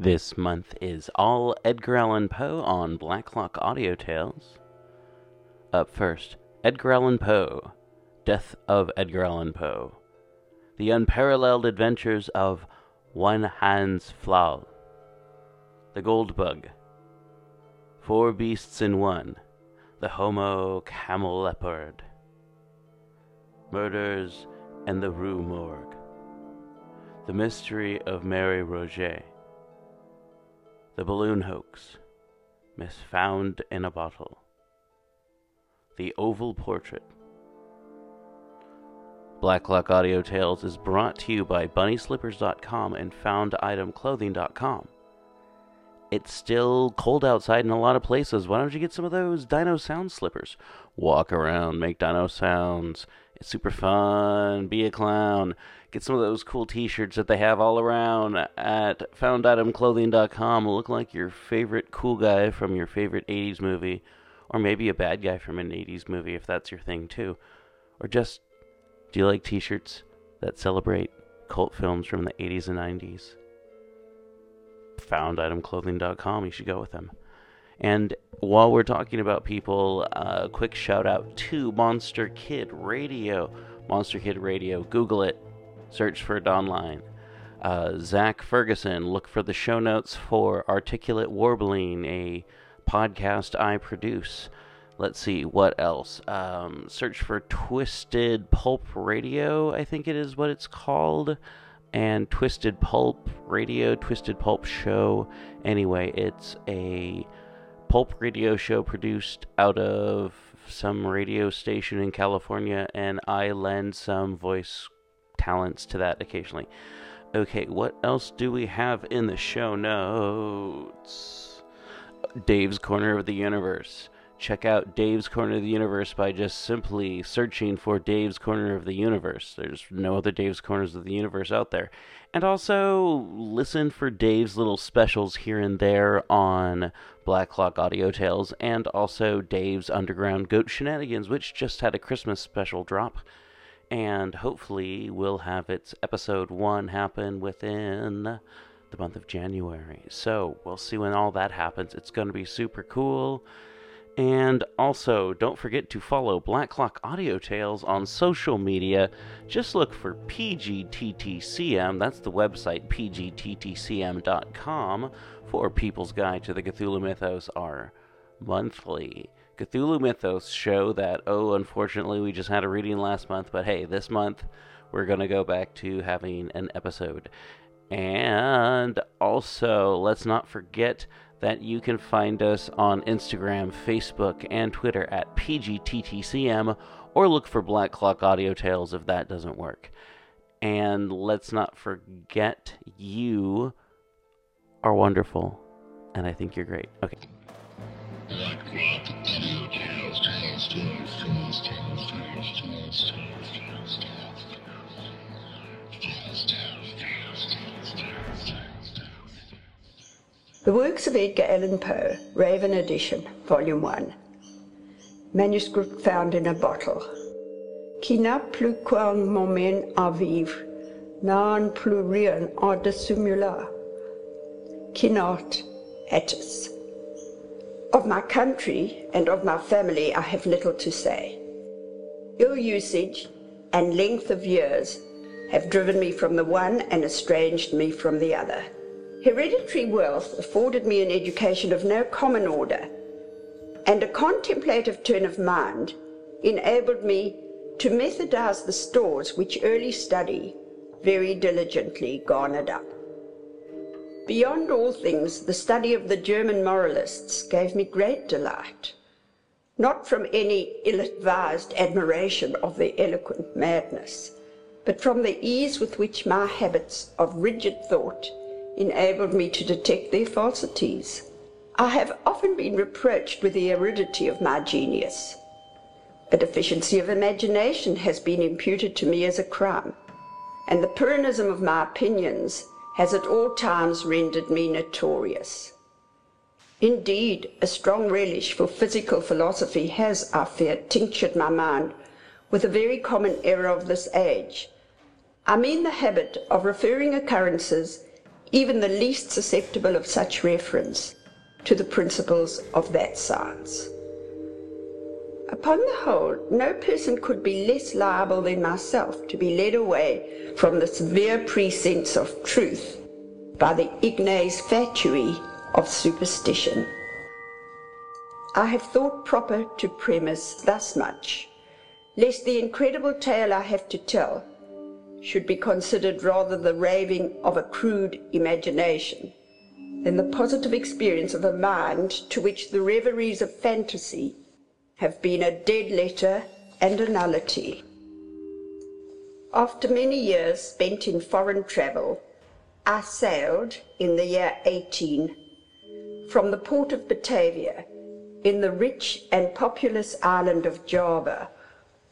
This month is all Edgar Allan Poe on Blacklock Audio Tales. Up first, Edgar Allan Poe, Death of Edgar Allan Poe, The Unparalleled Adventures of One Hans Pfaall, The Gold Bug, Four Beasts in One, The Homo Camelopard, Murders and the Rue Morgue, The Mystery of Marie Rogêt, The Balloon Hoax, Miss Found in a Bottle, The Oval Portrait. Blacklock Audio Tales is brought to you by BunnySlippers.com and FoundItemClothing.com. It's still cold outside in a lot of places. Why don't you get some of those Dino Sound slippers? Walk around, make Dino sounds. It's super fun. Be a clown. Get some of those cool T-shirts that they have all around at FoundItemClothing.com. Look like your favorite cool guy from your favorite '80s movie, or maybe a bad guy from an '80s movie if that's your thing too, or just do you like T-shirts that celebrate cult films from the '80s and '90s? FoundItemClothing.com. You should go with them. And while we're talking about people, a uh, quick shout out to Monster Kid Radio. Monster Kid Radio. Google it. Search for it online. Uh, Zach Ferguson, look for the show notes for Articulate Warbling, a podcast I produce. Let's see, what else? Um, search for Twisted Pulp Radio, I think it is what it's called and Twisted Pulp Radio, Twisted Pulp Show. Anyway, it's a pulp radio show produced out of some radio station in California, and I lend some voice talents to that occasionally. Okay, what else do we have in the show notes? Dave's Corner of the Universe. Check out Dave's Corner of the Universe by just simply searching for Dave's Corner of the Universe. There's no other Dave's Corners of the Universe out there. And also listen for Dave's little specials here and there on Black Clock Audio Tales and also Dave's Underground Goat Shenanigans, which just had a Christmas special drop. And hopefully will have its episode one happen within the month of January. So we'll see when all that happens. It's going to be super cool. And also, don't forget to follow Black Clock Audio Tales on social media. Just look for PGTTCM, that's the website, pgttcm.com, for People's Guide to the Cthulhu Mythos, our monthly Cthulhu Mythos show that, oh, unfortunately, we just had a reading last month, but hey, this month we're going to go back to having an episode. And also, let's not forget that you can find us on Instagram, Facebook, and Twitter at PGTTCM, or look for Black Clock Audio Tales if that doesn't work. And let's not forget, you are wonderful, and I think you're great. Okay. Blacklock Audio Tales, Tales, Tales, Tales, Tales, Tales, Tales, The Works of Edgar Allan Poe, Raven Edition, Volume 1. Manuscript found in a bottle. Qui n'a plus qu'un moment à vivre, n'en plus rien à dissimuler. Qui not Attis. Of my country and of my family I have little to say. Ill usage and length of years have driven me from the one and estranged me from the other. Hereditary wealth afforded me an education of no common order, and a contemplative turn of mind enabled me to methodize the stores which early study very diligently garnered up. Beyond all things, the study of the German moralists gave me great delight, not from any ill-advised admiration of their eloquent madness, but from the ease with which my habits of rigid thought enabled me to detect their falsities. I have often been reproached with the aridity of my genius. A deficiency of imagination has been imputed to me as a crime, and the Pyrrhonism of my opinions has at all times rendered me notorious. Indeed, a strong relish for physical philosophy has, I fear, tinctured my mind with a very common error of this age. I mean the habit of referring occurrences even the least susceptible of such reference to the principles of that science. Upon the whole, no person could be less liable than myself to be led away from the severe precincts of truth by the ignes fatui of superstition. I have thought proper to premise thus much, lest the incredible tale I have to tell should be considered rather the raving of a crude imagination than the positive experience of a mind to which the reveries of fantasy have been a dead letter and a nullity. After many years spent in foreign travel, I sailed in the year 18 from the port of Batavia in the rich and populous island of Java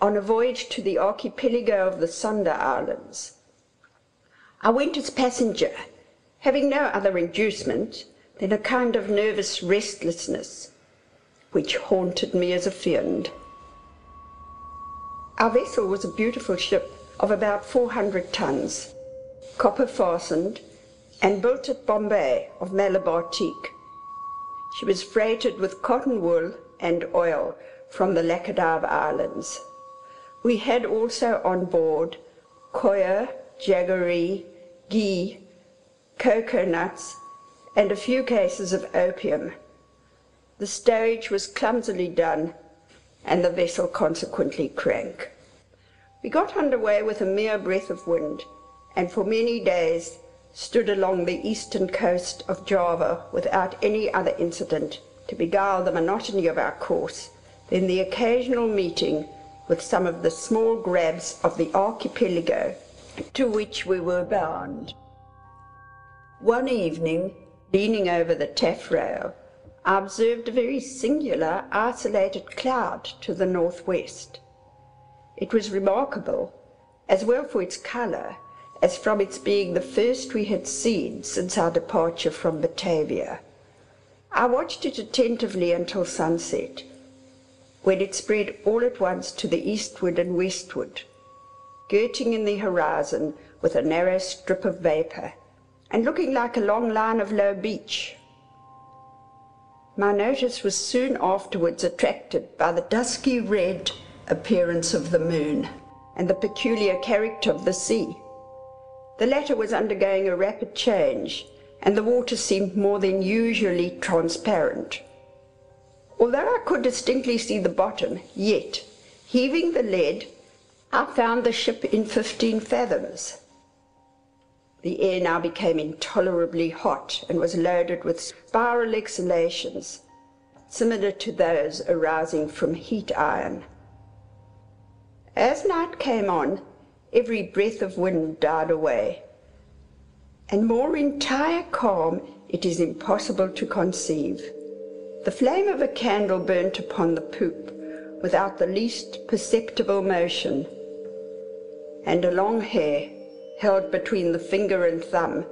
on a voyage to the archipelago of the Sunda Islands. I went as passenger, having no other inducement than a kind of nervous restlessness which haunted me as a fiend. Our vessel was a beautiful ship of about 400 tons, copper fastened, and built at Bombay of Malabar teak. She was freighted with cotton wool and oil from the Laccadive Islands. We had also on board coir, jaggery, ghee, cocoa nuts, and a few cases of opium. The stowage was clumsily done, and the vessel consequently crank. We got under way with a mere breath of wind, and for many days stood along the eastern coast of Java without any other incident to beguile the monotony of our course than the occasional meeting with some of the small grabs of the archipelago to which we were bound. One evening, leaning over the taffrail, I observed a very singular isolated cloud to the northwest. It was remarkable, as well for its colour as from its being the first we had seen since our departure from Batavia. I watched it attentively until sunset, when it spread all at once to the eastward and westward, girding in the horizon with a narrow strip of vapour, and looking like a long line of low beach. My notice was soon afterwards attracted by the dusky red appearance of the moon and the peculiar character of the sea. The latter was undergoing a rapid change, and the water seemed more than usually transparent. Although I could distinctly see the bottom, yet, heaving the lead, I found the ship in fifteen fathoms. The air now became intolerably hot and was loaded with spiral exhalations, similar to those arising from heat iron. As night came on, every breath of wind died away, and more entire calm it is impossible to conceive. The flame of a candle burnt upon the poop without the least perceptible motion, and a long hair, held between the finger and thumb,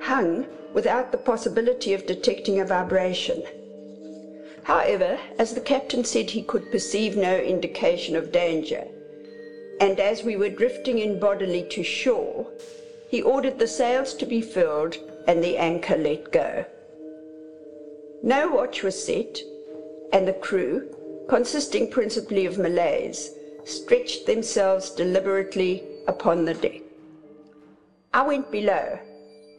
hung without the possibility of detecting a vibration. However, as the captain said he could perceive no indication of danger, and as we were drifting in bodily to shore, he ordered the sails to be filled and the anchor let go. No watch was set, and the crew, consisting principally of Malays, stretched themselves deliberately upon the deck. I went below,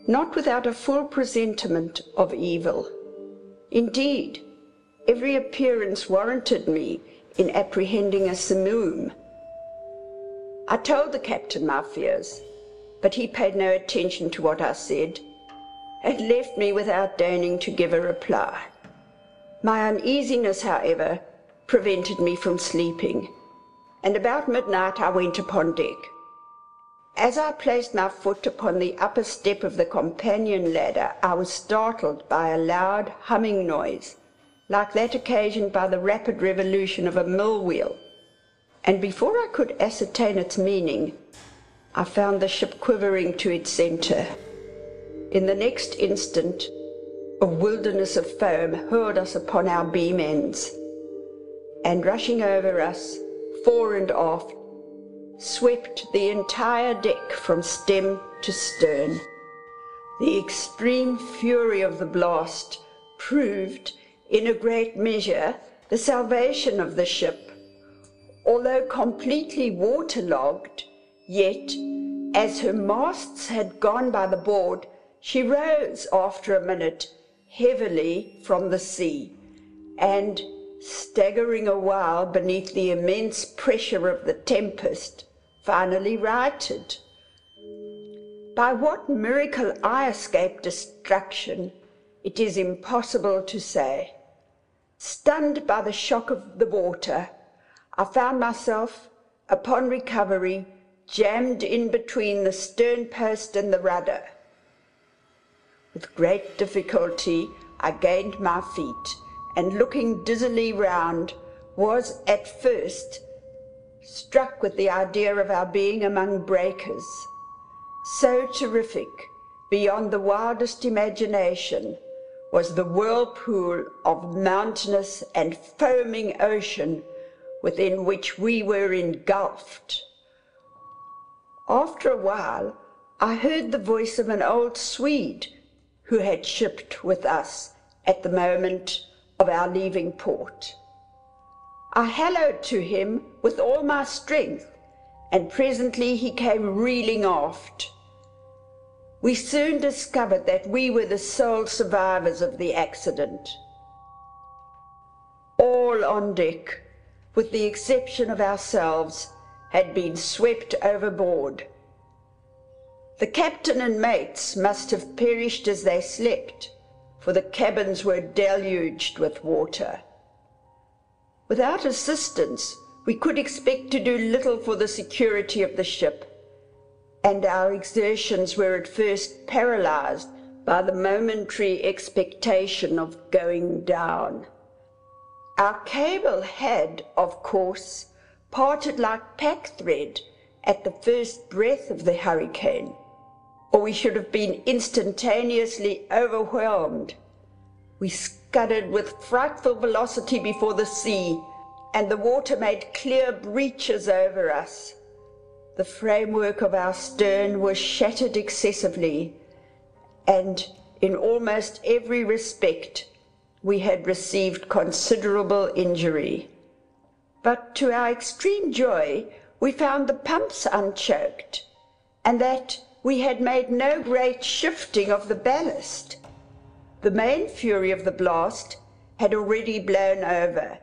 not without a full presentiment of evil. Indeed, every appearance warranted me in apprehending a simoom. I told the captain my fears, but he paid no attention to what I said had left me without deigning to give a reply. My uneasiness, however, prevented me from sleeping, and about midnight I went upon deck. As I placed my foot upon the upper step of the companion ladder, I was startled by a loud humming noise, like that occasioned by the rapid revolution of a mill wheel, and before I could ascertain its meaning, I found the ship quivering to its centre. In the next instant, a wilderness of foam hurled us upon our beam ends, and rushing over us, fore and aft, swept the entire deck from stem to stern. The extreme fury of the blast proved, in a great measure, the salvation of the ship. Although completely waterlogged, yet, as her masts had gone by the board, she rose after a minute heavily from the sea, and, staggering a while beneath the immense pressure of the tempest, finally righted. By what miracle I escaped destruction, it is impossible to say. Stunned by the shock of the water, I found myself, upon recovery, jammed in between the stern post and the rudder. With great difficulty, I gained my feet, and looking dizzily round, was at first struck with the idea of our being among breakers so terrific, beyond the wildest imagination, was the whirlpool of mountainous and foaming ocean within which we were engulfed. After a while, I heard the voice of an old Swede who had shipped with us at the moment of our leaving port. I hallooed to him with all my strength, and presently he came reeling aft. We soon discovered that we were the sole survivors of the accident. All on deck, with the exception of ourselves, had been swept overboard. The captain and mates must have perished as they slept, for the cabins were deluged with water. Without assistance, we could expect to do little for the security of the ship and our exertions were at first paralyzed by the momentary expectation of going down. Our cable had, of course, parted like packthread at the first breath of the hurricane, or we should have been instantaneously overwhelmed. We scudded with frightful velocity before the sea, and the water made clear breaches over us. The framework of our stern was shattered excessively, and in almost every respect we had received considerable injury. But to our extreme joy, we found the pumps unchoked, and that we had made no great shifting of the ballast. The main fury of the blast had already blown over,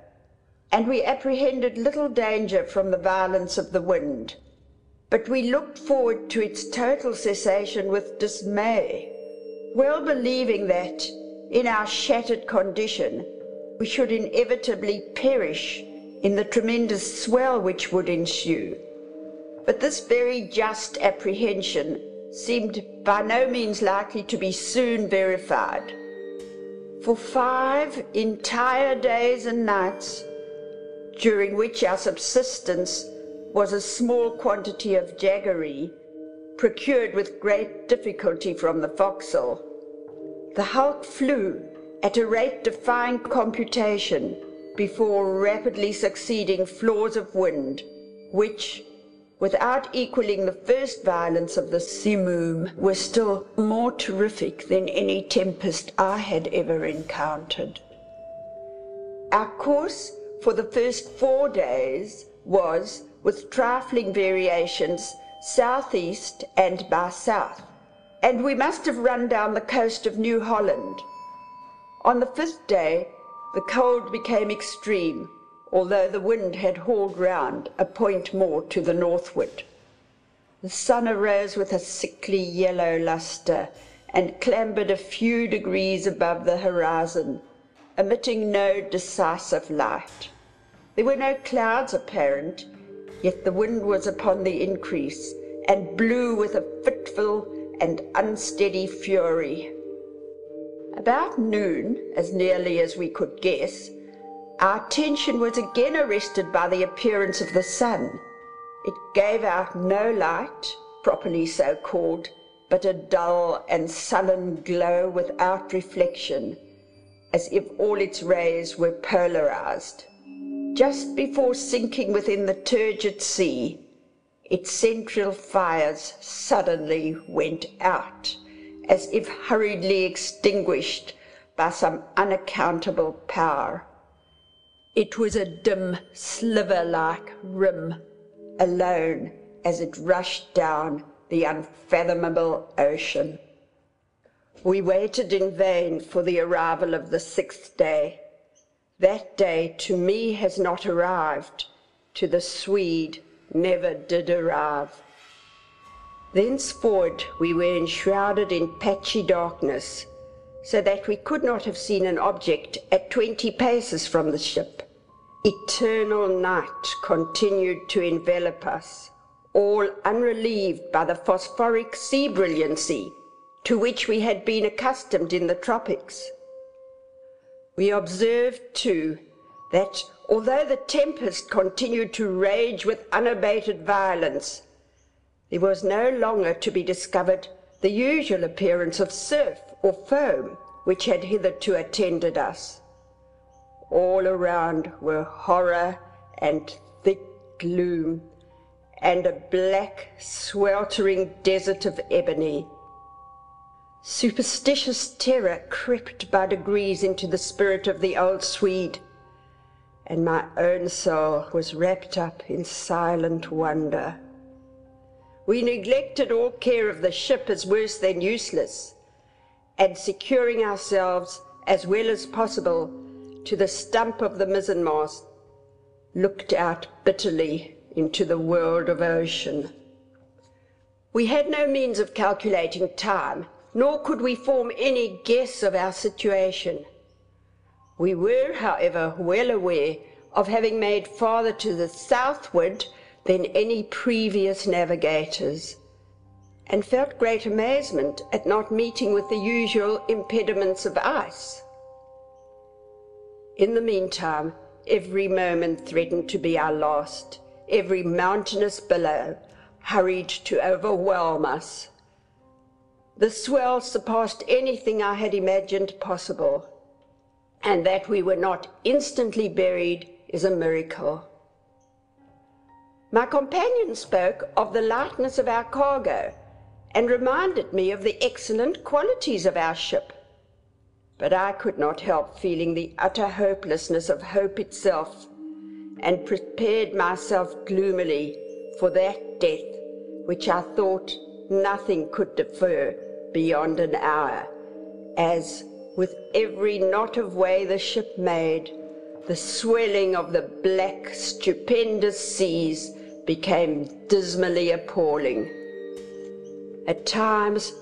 and we apprehended little danger from the violence of the wind but we looked forward to its total cessation with dismay, well believing that, in our shattered condition, we should inevitably perish in the tremendous swell which would ensue. But this very just apprehension seemed by no means likely to be soon verified. For five entire days and nights, during which our subsistence was a small quantity of jaggery, procured with great difficulty from the forecastle. The hulk flew at a rate defying computation before rapidly succeeding flaws of wind, which, without equaling the first violence of the simoom, were still more terrific than any tempest I had ever encountered. Our course for the first four days was with trifling variations southeast and by south, and we must have run down the coast of New Holland. On the fifth day, the cold became extreme, although the wind had hauled round a point more to the northward. The sun arose with a sickly yellow lustre and clambered a few degrees above the horizon, emitting no decisive light. There were no clouds apparent, Yet the wind was upon the increase, and blew with a fitful and unsteady fury. About noon, as nearly as we could guess, our attention was again arrested by the appearance of the sun. It gave out no light, properly so called, but a dull and sullen glow without reflection, as if all its rays were polarized. Just before sinking within the turgid sea, its central fires suddenly went out, as if hurriedly extinguished by some unaccountable power. It was a dim, sliver like rim, alone as it rushed down the unfathomable ocean. We waited in vain for the arrival of the sixth day. That day to me has not arrived, to the Swede never did arrive. Thenceforward we were enshrouded in patchy darkness, so that we could not have seen an object at twenty paces from the ship. Eternal night continued to envelop us, all unrelieved by the phosphoric sea brilliancy to which we had been accustomed in the tropics. We observed, too, that although the tempest continued to rage with unabated violence, there was no longer to be discovered the usual appearance of surf or foam which had hitherto attended us. All around were horror and thick gloom, and a black, sweltering desert of ebony. Superstitious terror crept by degrees into the spirit of the old Swede, and my own soul was wrapped up in silent wonder. We neglected all care of the ship as worse than useless, and securing ourselves as well as possible to the stump of the mizzenmast, looked out bitterly into the world of ocean. We had no means of calculating time, nor could we form any guess of our situation. We were, however, well aware of having made farther to the southward than any previous navigators, and felt great amazement at not meeting with the usual impediments of ice. In the meantime, every moment threatened to be our last, every mountainous billow hurried to overwhelm us. The swell surpassed anything I had imagined possible, and that we were not instantly buried is a miracle. My companion spoke of the lightness of our cargo, and reminded me of the excellent qualities of our ship. But I could not help feeling the utter hopelessness of hope itself, and prepared myself gloomily for that death which I thought nothing could defer beyond an hour, as, with every knot of way the ship made, the swelling of the black, stupendous seas became dismally appalling. At times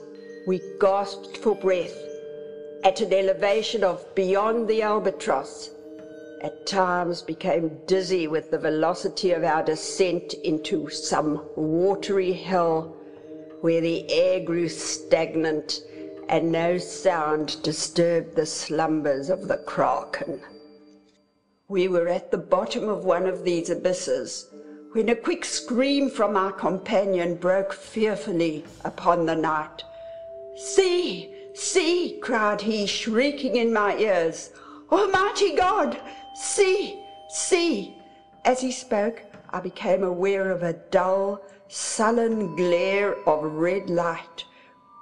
we gasped for breath at an elevation of beyond the albatross, at times became dizzy with the velocity of our descent into some watery hell where the air grew stagnant and no sound disturbed the slumbers of the kraken. We were at the bottom of one of these abysses when a quick scream from our companion broke fearfully upon the night. See, see, cried he, shrieking in my ears. Almighty God, see, see. As he spoke, I became aware of a dull, sullen glare of red light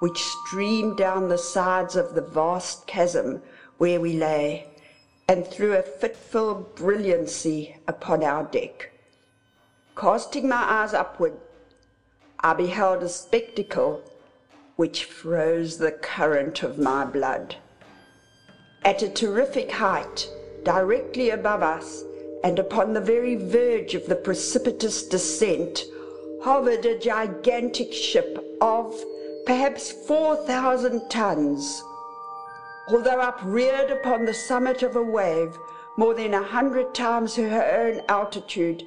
which streamed down the sides of the vast chasm where we lay, and threw a fitful brilliancy upon our deck. Casting my eyes upward, I beheld a spectacle which froze the current of my blood. At a terrific height, directly above us, and upon the very verge of the precipitous descent, hovered a gigantic ship of perhaps four thousand tons. Although upreared upon the summit of a wave more than a hundred times her own altitude,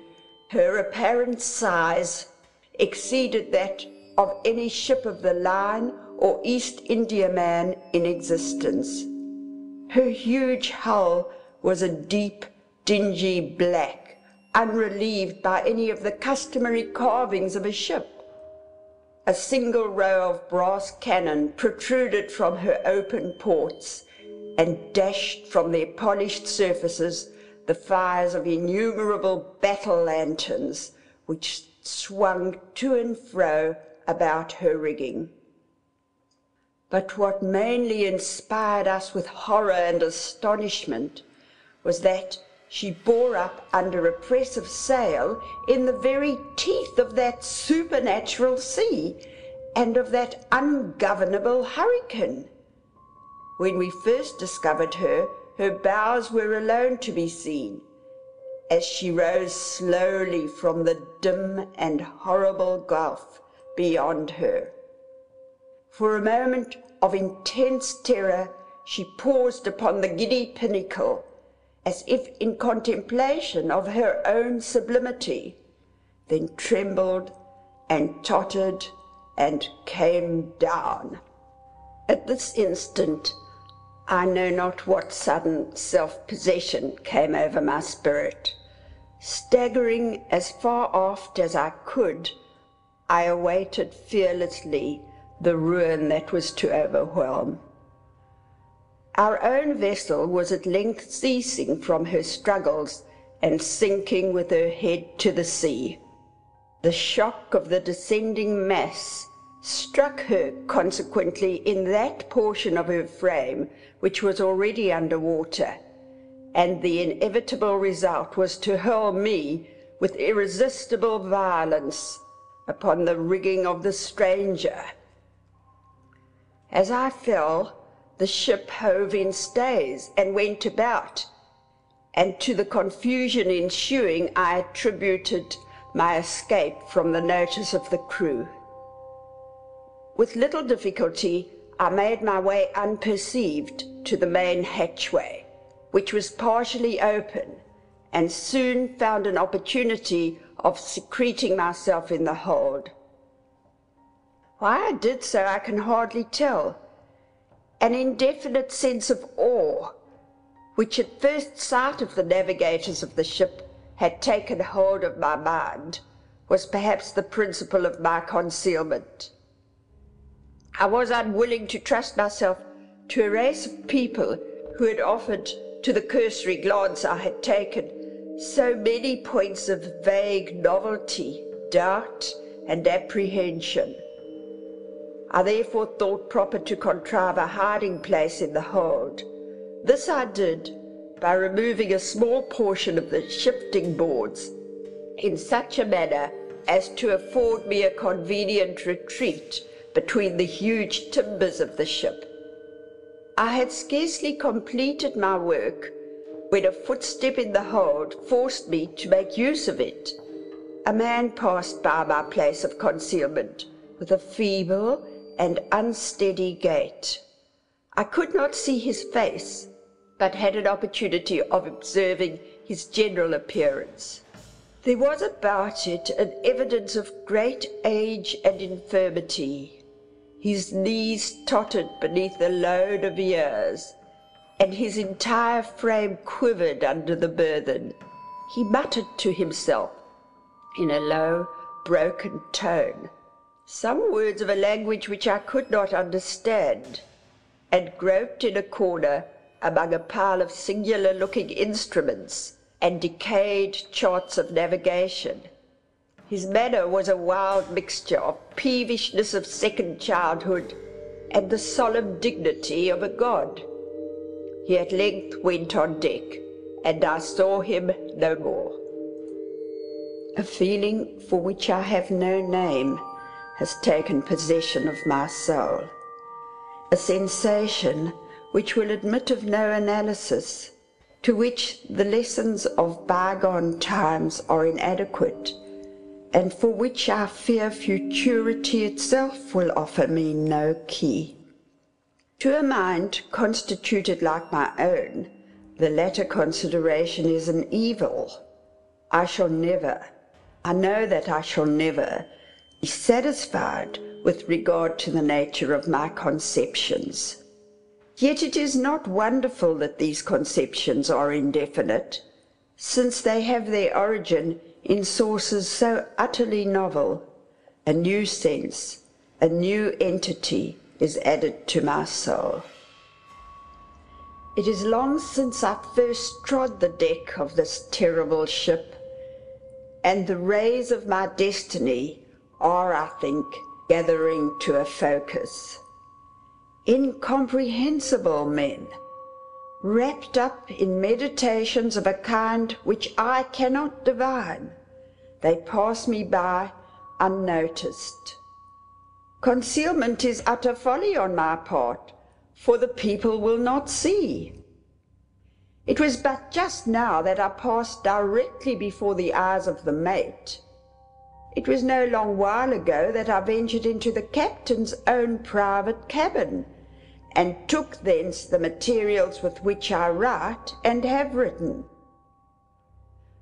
her apparent size exceeded that of any ship of the line or East Indiaman in existence. Her huge hull was a deep, dingy black, unrelieved by any of the customary carvings of a ship. A single row of brass cannon protruded from her open ports and dashed from their polished surfaces the fires of innumerable battle lanterns which swung to and fro about her rigging. But what mainly inspired us with horror and astonishment was that she bore up under a press of sail in the very teeth of that supernatural sea and of that ungovernable hurricane. When we first discovered her, her bows were alone to be seen, as she rose slowly from the dim and horrible gulf beyond her. For a moment of intense terror, she paused upon the giddy pinnacle, as if in contemplation of her own sublimity, then trembled and tottered and came down. At this instant, I know not what sudden self possession came over my spirit. Staggering as far aft as I could, I awaited fearlessly the ruin that was to overwhelm. Our own vessel was at length ceasing from her struggles and sinking with her head to the sea. The shock of the descending mass struck her consequently in that portion of her frame which was already under water, and the inevitable result was to hurl me with irresistible violence upon the rigging of the stranger. As I fell, the ship hove in stays and went about, and to the confusion ensuing I attributed my escape from the notice of the crew. With little difficulty I made my way unperceived to the main hatchway, which was partially open, and soon found an opportunity of secreting myself in the hold. Why I did so I can hardly tell. An indefinite sense of awe, which at first sight of the navigators of the ship had taken hold of my mind, was perhaps the principle of my concealment. I was unwilling to trust myself to a race of people who had offered, to the cursory glance I had taken, so many points of vague novelty, doubt, and apprehension. I therefore thought proper to contrive a hiding place in the hold. This I did by removing a small portion of the shifting boards in such a manner as to afford me a convenient retreat between the huge timbers of the ship. I had scarcely completed my work when a footstep in the hold forced me to make use of it. A man passed by my place of concealment with a feeble and unsteady gait. I could not see his face, but had an opportunity of observing his general appearance. There was about it an evidence of great age and infirmity. His knees tottered beneath the load of years, and his entire frame quivered under the burthen. He muttered to himself in a low, broken tone some words of a language which I could not understand, and groped in a corner among a pile of singular looking instruments and decayed charts of navigation. His manner was a wild mixture of peevishness of second childhood and the solemn dignity of a god. He at length went on deck, and I saw him no more. A feeling for which I have no name has taken possession of my soul. A sensation which will admit of no analysis, to which the lessons of bygone times are inadequate, and for which I fear futurity itself will offer me no key. To a mind constituted like my own, the latter consideration is an evil. I shall never, I know that I shall never, be satisfied with regard to the nature of my conceptions. Yet it is not wonderful that these conceptions are indefinite, since they have their origin in sources so utterly novel. A new sense, a new entity is added to my soul. It is long since I first trod the deck of this terrible ship, and the rays of my destiny are, I think, gathering to a focus. incomprehensible men, wrapped up in meditations of a kind which I cannot divine. They pass me by unnoticed. Concealment is utter folly on my part, for the people will not see. It was but just now that I passed directly before the eyes of the mate. It was no long while ago that I ventured into the captain's own private cabin, and took thence the materials with which I write and have written.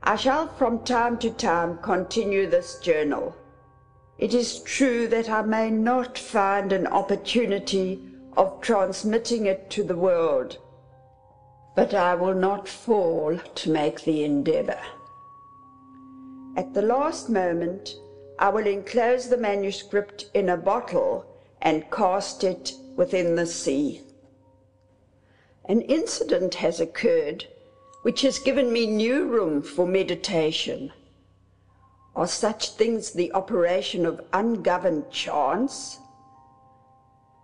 I shall from time to time continue this journal. It is true that I may not find an opportunity of transmitting it to the world but I will not fall to make the endeavour. At the last moment, I will enclose the manuscript in a bottle and cast it within the sea. An incident has occurred which has given me new room for meditation. Are such things the operation of ungoverned chance?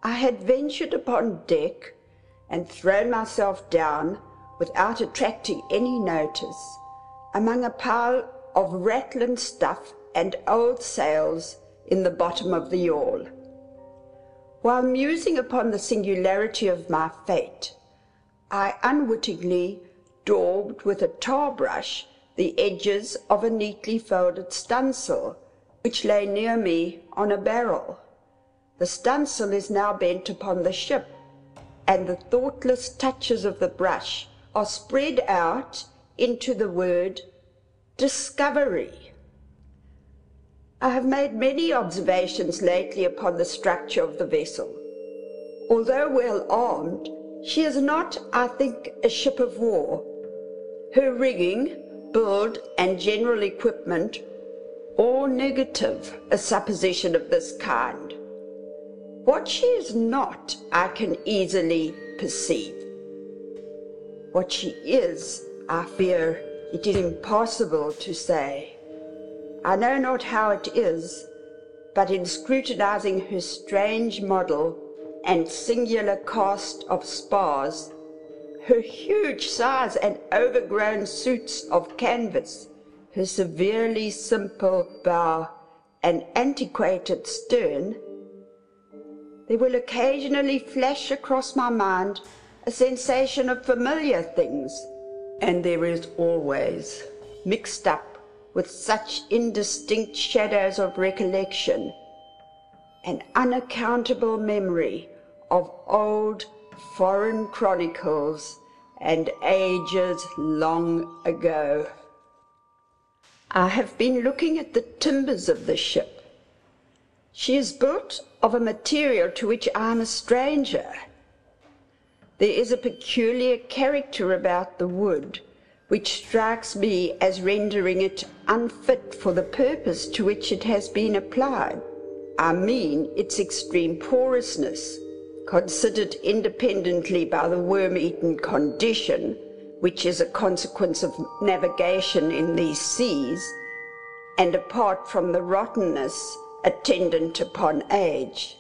I had ventured upon deck and thrown myself down without attracting any notice among a pile of rattling stuff and old sails in the bottom of the yawl. While musing upon the singularity of my fate, I unwittingly daubed with a tar brush the edges of a neatly folded stunsail, which lay near me on a barrel. The stunsail is now bent upon the ship, and the thoughtless touches of the brush are spread out into the word discovery. I have made many observations lately upon the structure of the vessel. Although well armed, she is not, I think, a ship of war. Her rigging, build, and general equipment all negative a supposition of this kind. What she is not, I can easily perceive. What she is, I fear it is impossible to say. I know not how it is, but in scrutinizing her strange model and singular cast of spars, her huge size and overgrown suits of canvas, her severely simple bow and antiquated stern, there will occasionally flash across my mind a sensation of familiar things, and there is always, mixed up with such indistinct shadows of recollection, an unaccountable memory of old foreign chronicles and ages long ago. I have been looking at the timbers of the ship she is built of a material to which I am a stranger. There is a peculiar character about the wood which strikes me as rendering it unfit for the purpose to which it has been applied. I mean its extreme porousness, considered independently by the worm-eaten condition, which is a consequence of navigation in these seas, and apart from the rottenness attendant upon age.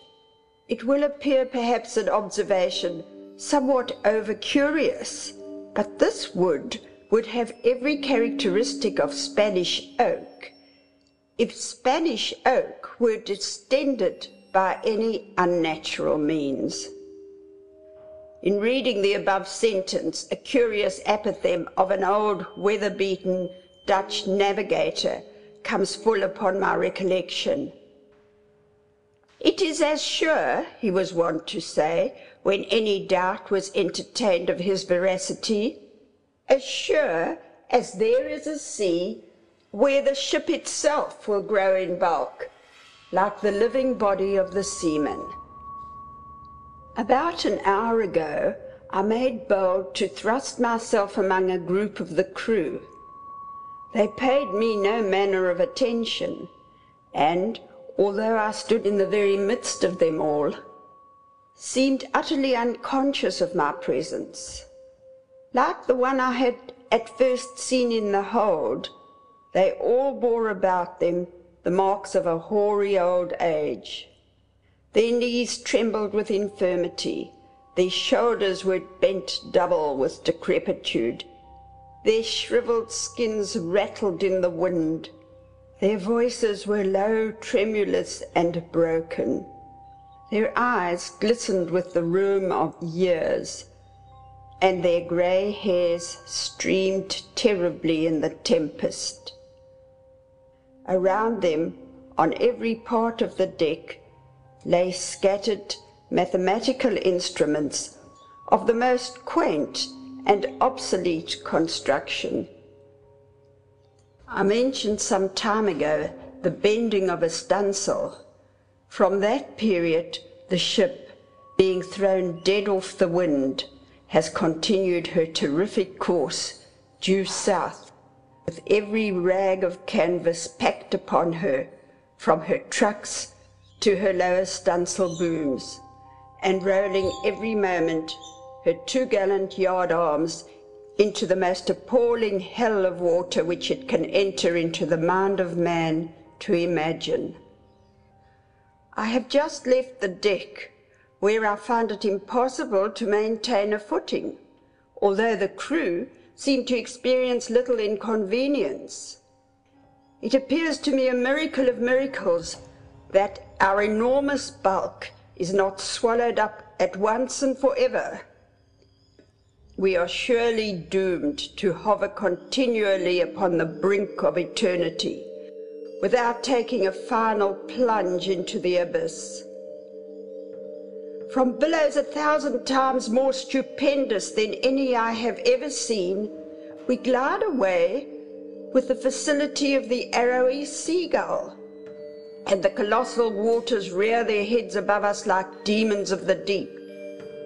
It will appear perhaps an observation somewhat over curious, but this wood would have every characteristic of Spanish oak if Spanish oak were distended by any unnatural means. In reading the above sentence, a curious apothegm of an old weather-beaten Dutch navigator comes full upon my recollection. It is as sure, he was wont to say, when any doubt was entertained of his veracity, as sure as there is a sea where the ship itself will grow in bulk, like the living body of the seaman. About an hour ago, I made bold to thrust myself among a group of the crew. They paid me no manner of attention, and, although I stood in the very midst of them all, seemed utterly unconscious of my presence. Like the one I had at first seen in the hold, they all bore about them the marks of a hoary old age. Their knees trembled with infirmity, their shoulders were bent double with decrepitude, their shriveled skins rattled in the wind, their voices were low, tremulous, and broken. Their eyes glistened with the rheum of years, and their grey hairs streamed terribly in the tempest. Around them, on every part of the deck, lay scattered mathematical instruments of the most quaint and obsolete construction. I mentioned some time ago the bending of a stunsail. From that period, the ship, being thrown dead off the wind, has continued her terrific course due south, with every rag of canvas packed upon her, from her trucks to her lower stunsail booms, and rolling every moment her topgallant yard arms into the most appalling hell of water which it can enter into the mind of man to imagine. I have just left the deck, where I found it impossible to maintain a footing, although the crew seemed to experience little inconvenience. It appears to me a miracle of miracles that our enormous bulk is not swallowed up at once and forever. We are surely doomed to hover continually upon the brink of eternity without taking a final plunge into the abyss. From billows a thousand times more stupendous than any I have ever seen, we glide away with the facility of the arrowy seagull and the colossal waters rear their heads above us like demons of the deep,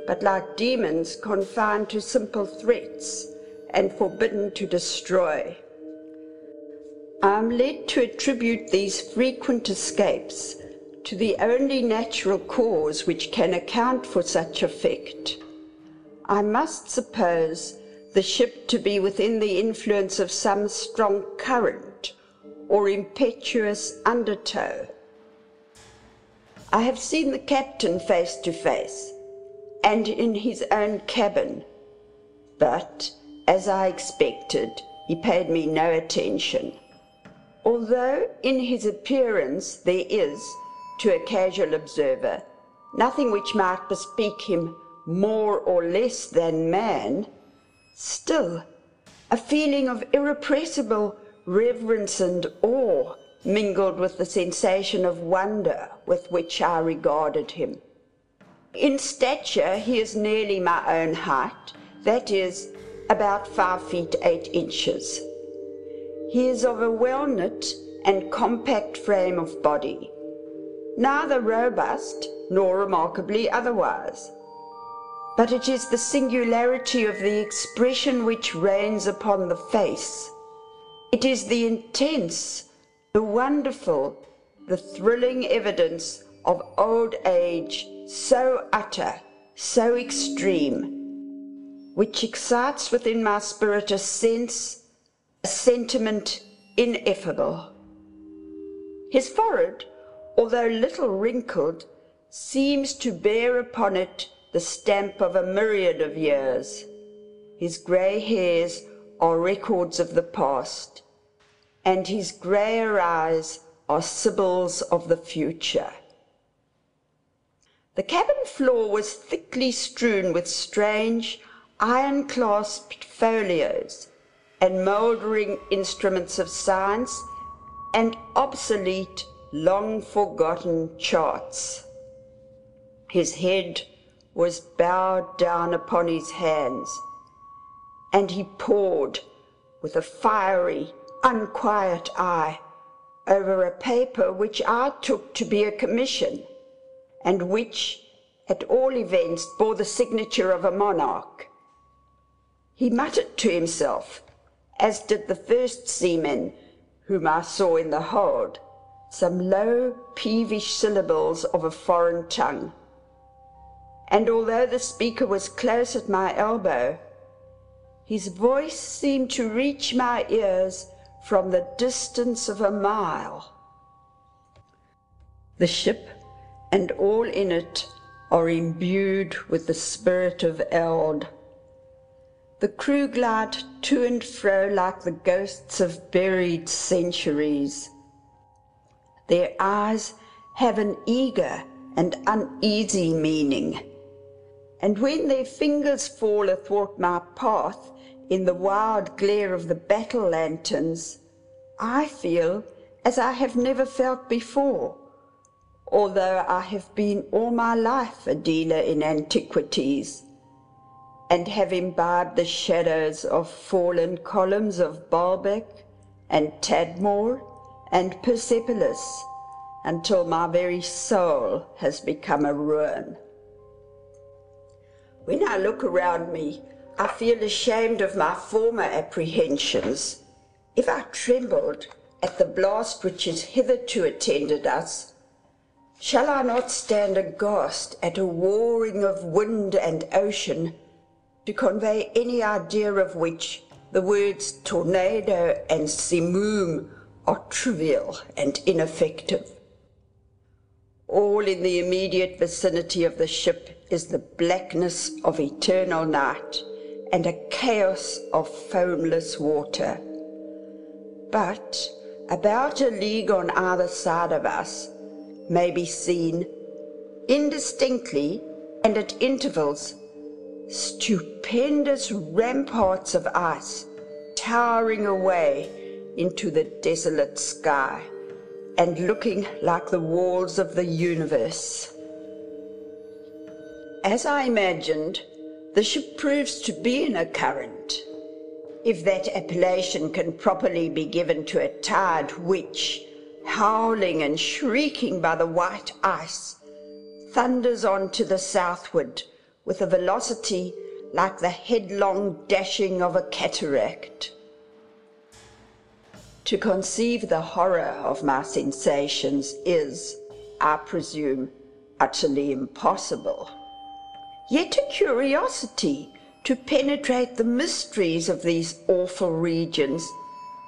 but like demons confined to simple threats and forbidden to destroy. I am led to attribute these frequent escapes to the only natural cause which can account for such effect. I must suppose the ship to be within the influence of some strong current or impetuous undertow. I have seen the captain face to face, and in his own cabin, but, as I expected, he paid me no attention. Although in his appearance there is, to a casual observer, nothing which might bespeak him more or less than man, still a feeling of irrepressible reverence and awe mingled with the sensation of wonder with which I regarded him. In stature, he is nearly my own height, that is, about five feet eight inches. He is of a well knit and compact frame of body, neither robust nor remarkably otherwise. But it is the singularity of the expression which reigns upon the face. It is the intense, the wonderful, the thrilling evidence of old age so utter, so extreme, which excites within my spirit a sense, a sentiment ineffable. His forehead, although little wrinkled, seems to bear upon it the stamp of a myriad of years. His grey hairs are records of the past and his greyer eyes are sibyls of the future. The cabin floor was thickly strewn with strange, iron clasped folios and mouldering instruments of science and obsolete, long forgotten charts. His head was bowed down upon his hands, and he pored with a fiery, unquiet eye over a paper which I took to be a commission, and which, at all events, bore the signature of a monarch. He muttered to himself, as did the first seaman whom I saw in the hold, some low, peevish syllables of a foreign tongue. And although the speaker was close at my elbow, his voice seemed to reach my ears from the distance of a mile. The ship, and all in it are imbued with the spirit of eld. The crew glide to and fro like the ghosts of buried centuries. Their eyes have an eager and uneasy meaning, and when their fingers fall athwart my path in the wild glare of the battle lanterns, I feel as I have never felt before although I have been all my life a dealer in antiquities, and have imbibed the shadows of fallen columns of Baalbek and Tadmor and Persepolis until my very soul has become a ruin. When I look around me, I feel ashamed of my former apprehensions. If I trembled at the blast which has hitherto attended us, Shall I not stand aghast at a warring of wind and ocean, to convey any idea of which the words tornado and simoom are trivial and ineffective? All in the immediate vicinity of the ship is the blackness of eternal night and a chaos of foamless water. But about a league on either side of us, may be seen indistinctly and at intervals stupendous ramparts of ice towering away into the desolate sky and looking like the walls of the universe. As I imagined, the ship proves to be in a current, if that appellation can properly be given to a tide which, howling and shrieking by the white ice, thunders on to the southward with a velocity like the headlong dashing of a cataract. To conceive the horror of my sensations is, I presume, utterly impossible. Yet a curiosity to penetrate the mysteries of these awful regions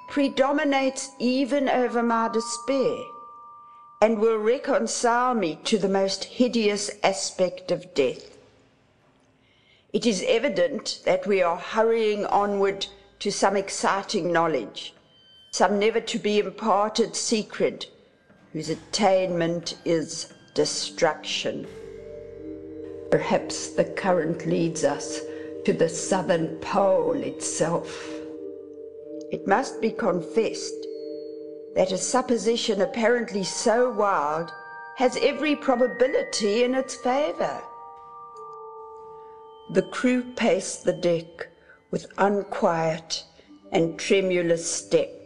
predominates even over my despair, and will reconcile me to the most hideous aspect of death. It is evident that we are hurrying onward to some exciting knowledge, some never to be imparted secret, whose attainment is destruction. Perhaps the current leads us to the southern pole itself. It must be confessed that a supposition apparently so wild has every probability in its favour. The crew pace the deck with unquiet and tremulous step,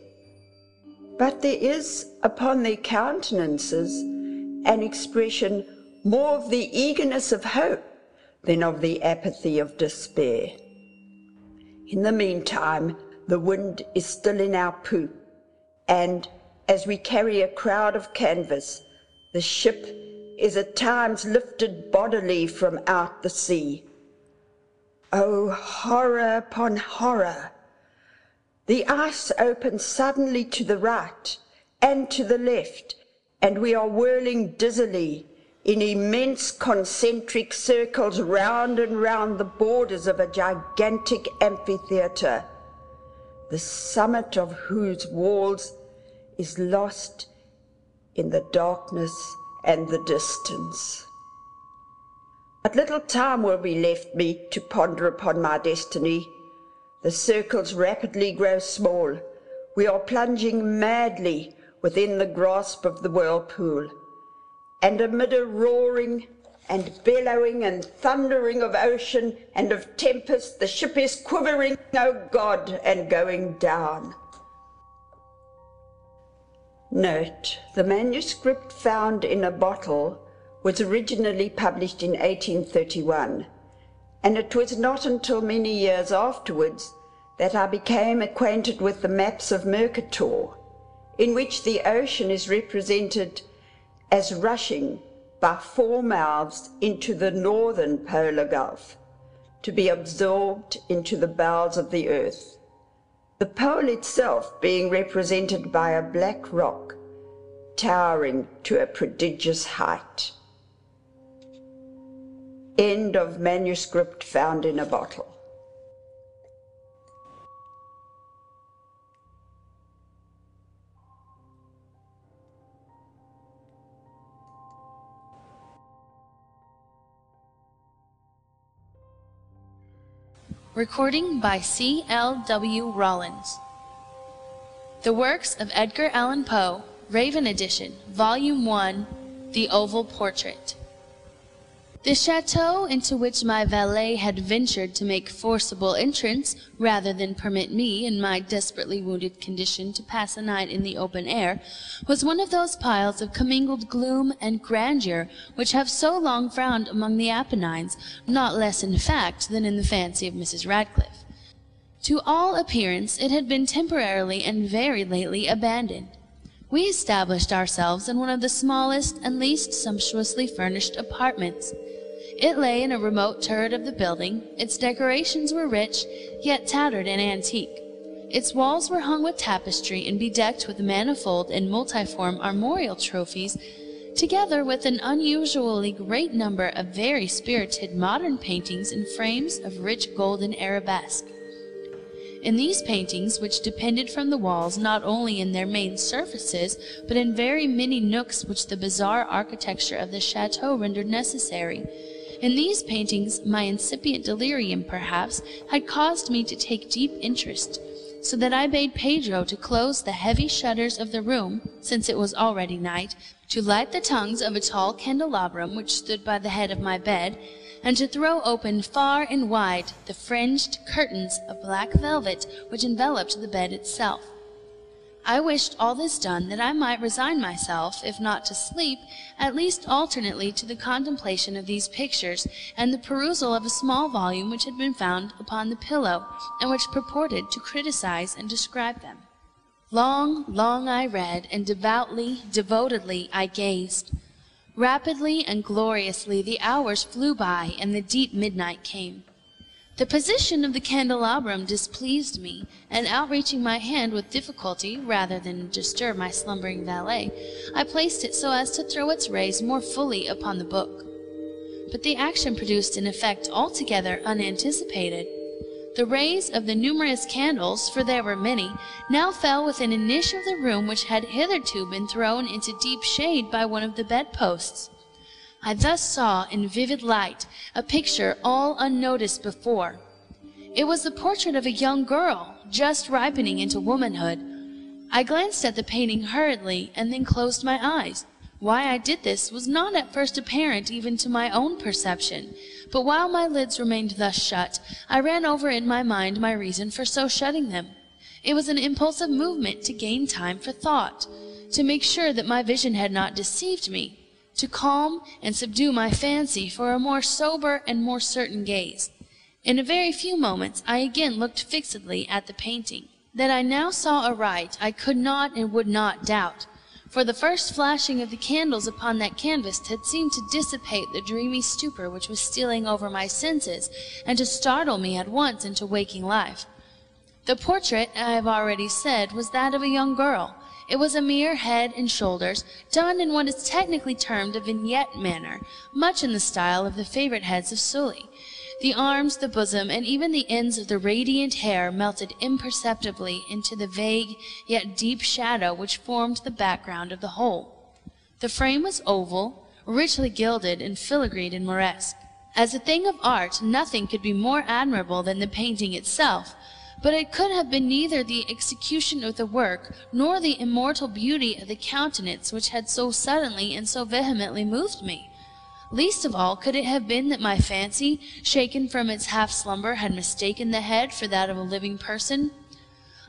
but there is upon their countenances an expression more of the eagerness of hope than of the apathy of despair. In the meantime, the wind is still in our poop, and as we carry a crowd of canvas, the ship is at times lifted bodily from out the sea. Oh, horror upon horror! The ice opens suddenly to the right and to the left, and we are whirling dizzily in immense concentric circles round and round the borders of a gigantic amphitheatre the summit of whose walls is lost in the darkness and the distance. But little time will be left me to ponder upon my destiny. The circles rapidly grow small. We are plunging madly within the grasp of the whirlpool. And amid a roaring and bellowing and thundering of ocean and of tempest, the ship is quivering, O oh God, and going down. Note, the manuscript found in a bottle was originally published in 1831, and it was not until many years afterwards that I became acquainted with the maps of Mercator, in which the ocean is represented as rushing by four mouths into the northern polar gulf, to be absorbed into the bowels of the earth, the pole itself being represented by a black rock towering to a prodigious height. End of manuscript found in a bottle. Recording by C. L. W. Rollins. The Works of Edgar Allan Poe, Raven Edition, Volume 1, The Oval Portrait. The chateau into which my valet had ventured to make forcible entrance, rather than permit me, in my desperately wounded condition, to pass a night in the open air, was one of those piles of commingled gloom and grandeur which have so long frowned among the Apennines, not less in fact than in the fancy of Mrs. Radcliffe. To all appearance it had been temporarily and very lately abandoned. We established ourselves in one of the smallest and least sumptuously furnished apartments. It lay in a remote turret of the building, its decorations were rich, yet tattered and antique. Its walls were hung with tapestry and bedecked with manifold and multiform armorial trophies, together with an unusually great number of very spirited modern paintings in frames of rich golden arabesque. In these paintings, which depended from the walls not only in their main surfaces, but in very many nooks which the bizarre architecture of the chateau rendered necessary, in these paintings my incipient delirium, perhaps, had caused me to take deep interest, so that I bade Pedro to close the heavy shutters of the room, since it was already night, to light the tongues of a tall candelabrum which stood by the head of my bed, and to throw open far and wide the fringed curtains of black velvet which enveloped the bed itself. I wished all this done that I might resign myself, if not to sleep, at least alternately to the contemplation of these pictures, and the perusal of a small volume which had been found upon the pillow, and which purported to criticise and describe them. Long, long I read, and devoutly, devotedly I gazed. Rapidly and gloriously the hours flew by, and the deep midnight came. The position of the candelabrum displeased me, and outreaching my hand with difficulty, rather than disturb my slumbering valet, I placed it so as to throw its rays more fully upon the book. But the action produced an effect altogether unanticipated. The rays of the numerous candles, for there were many, now fell within a niche of the room which had hitherto been thrown into deep shade by one of the bedposts. I thus saw in vivid light a picture all unnoticed before. It was the portrait of a young girl, just ripening into womanhood. I glanced at the painting hurriedly, and then closed my eyes. Why I did this was not at first apparent even to my own perception, but while my lids remained thus shut, I ran over in my mind my reason for so shutting them. It was an impulsive movement to gain time for thought, to make sure that my vision had not deceived me to calm and subdue my fancy for a more sober and more certain gaze. In a very few moments I again looked fixedly at the painting. That I now saw aright I could not and would not doubt, for the first flashing of the candles upon that canvas had seemed to dissipate the dreamy stupor which was stealing over my senses, and to startle me at once into waking life. The portrait, I have already said, was that of a young girl. It was a mere head and shoulders, done in what is technically termed a vignette manner, much in the style of the favorite heads of Sully. The arms, the bosom, and even the ends of the radiant hair melted imperceptibly into the vague yet deep shadow which formed the background of the whole. The frame was oval, richly gilded and filigreed in Moresque. As a thing of art, nothing could be more admirable than the painting itself, but it could have been neither the execution of the work nor the immortal beauty of the countenance which had so suddenly and so vehemently moved me. Least of all could it have been that my fancy, shaken from its half slumber, had mistaken the head for that of a living person.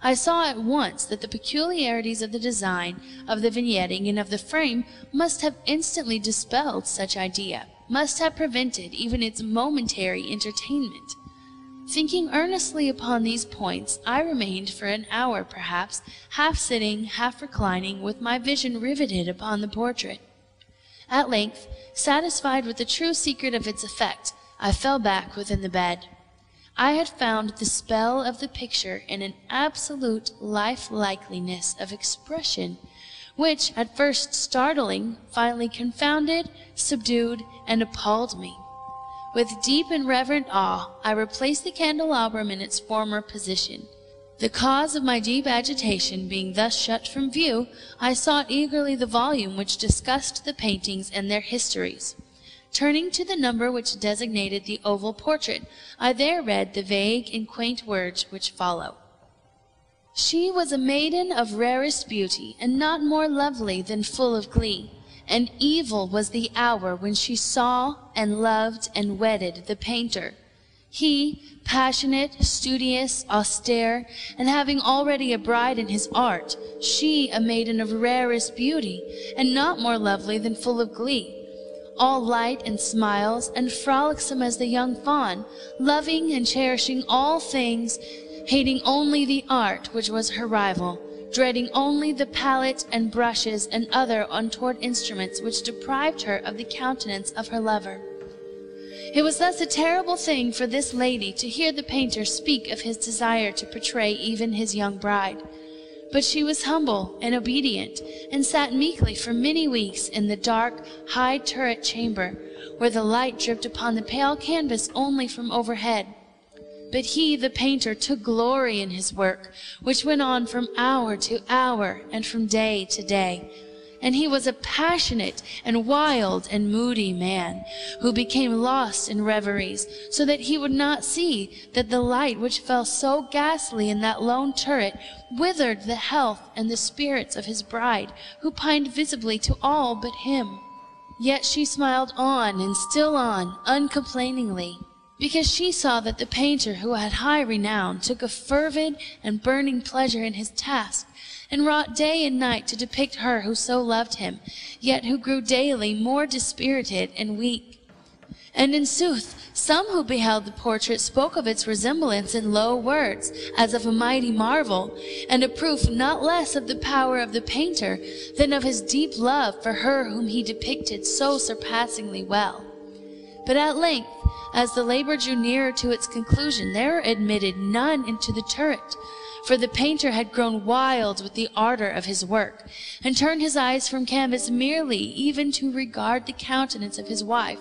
I saw at once that the peculiarities of the design, of the vignetting, and of the frame must have instantly dispelled such idea, must have prevented even its momentary entertainment. Thinking earnestly upon these points, I remained for an hour perhaps, half sitting, half reclining, with my vision riveted upon the portrait. At length, satisfied with the true secret of its effect, I fell back within the bed. I had found the spell of the picture in an absolute life likeliness of expression, which, at first startling, finally confounded, subdued, and appalled me. With deep and reverent awe, I replaced the candelabrum in its former position. The cause of my deep agitation being thus shut from view, I sought eagerly the volume which discussed the paintings and their histories. Turning to the number which designated the oval portrait, I there read the vague and quaint words which follow. She was a maiden of rarest beauty, and not more lovely than full of glee and evil was the hour when she saw and loved and wedded the painter. He, passionate, studious, austere, and having already a bride in his art, she a maiden of rarest beauty, and not more lovely than full of glee. All light and smiles, and frolicsome as the young fawn, loving and cherishing all things, hating only the art which was her rival, dreading only the palette and brushes and other untoward instruments which deprived her of the countenance of her lover. It was thus a terrible thing for this lady to hear the painter speak of his desire to portray even his young bride. But she was humble and obedient, and sat meekly for many weeks in the dark, high turret chamber, where the light dripped upon the pale canvas only from overhead. But he, the painter, took glory in his work, which went on from hour to hour and from day to day. And he was a passionate and wild and moody man, who became lost in reveries, so that he would not see that the light which fell so ghastly in that lone turret withered the health and the spirits of his bride, who pined visibly to all but him. Yet she smiled on and still on, uncomplainingly because she saw that the painter who had high renown took a fervid and burning pleasure in his task, and wrought day and night to depict her who so loved him, yet who grew daily more dispirited and weak. And in sooth, some who beheld the portrait spoke of its resemblance in low words, as of a mighty marvel, and a proof not less of the power of the painter than of his deep love for her whom he depicted so surpassingly well. But at length as the labor drew nearer to its conclusion, there admitted none into the turret, for the painter had grown wild with the ardor of his work, and turned his eyes from canvas merely even to regard the countenance of his wife,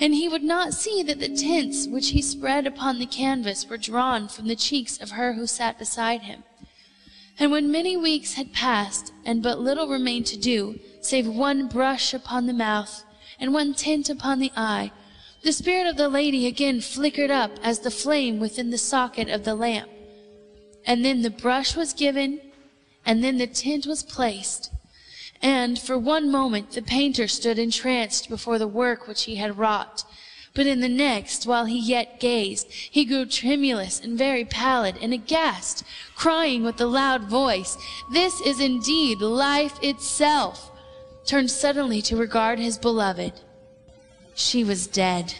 and he would not see that the tints which he spread upon the canvas were drawn from the cheeks of her who sat beside him. And when many weeks had passed, and but little remained to do, save one brush upon the mouth, and one tint upon the eye, the spirit of the lady again flickered up as the flame within the socket of the lamp. And then the brush was given, and then the tint was placed. And for one moment the painter stood entranced before the work which he had wrought. But in the next, while he yet gazed, he grew tremulous and very pallid and aghast, crying with a loud voice, This is indeed life itself! turned suddenly to regard his beloved. She was dead.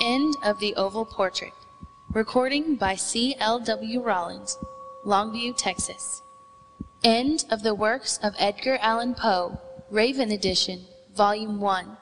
End of the Oval Portrait. Recording by C. L. W. Rollins, Longview, Texas. End of the works of Edgar Allan Poe, Raven Edition, Volume 1.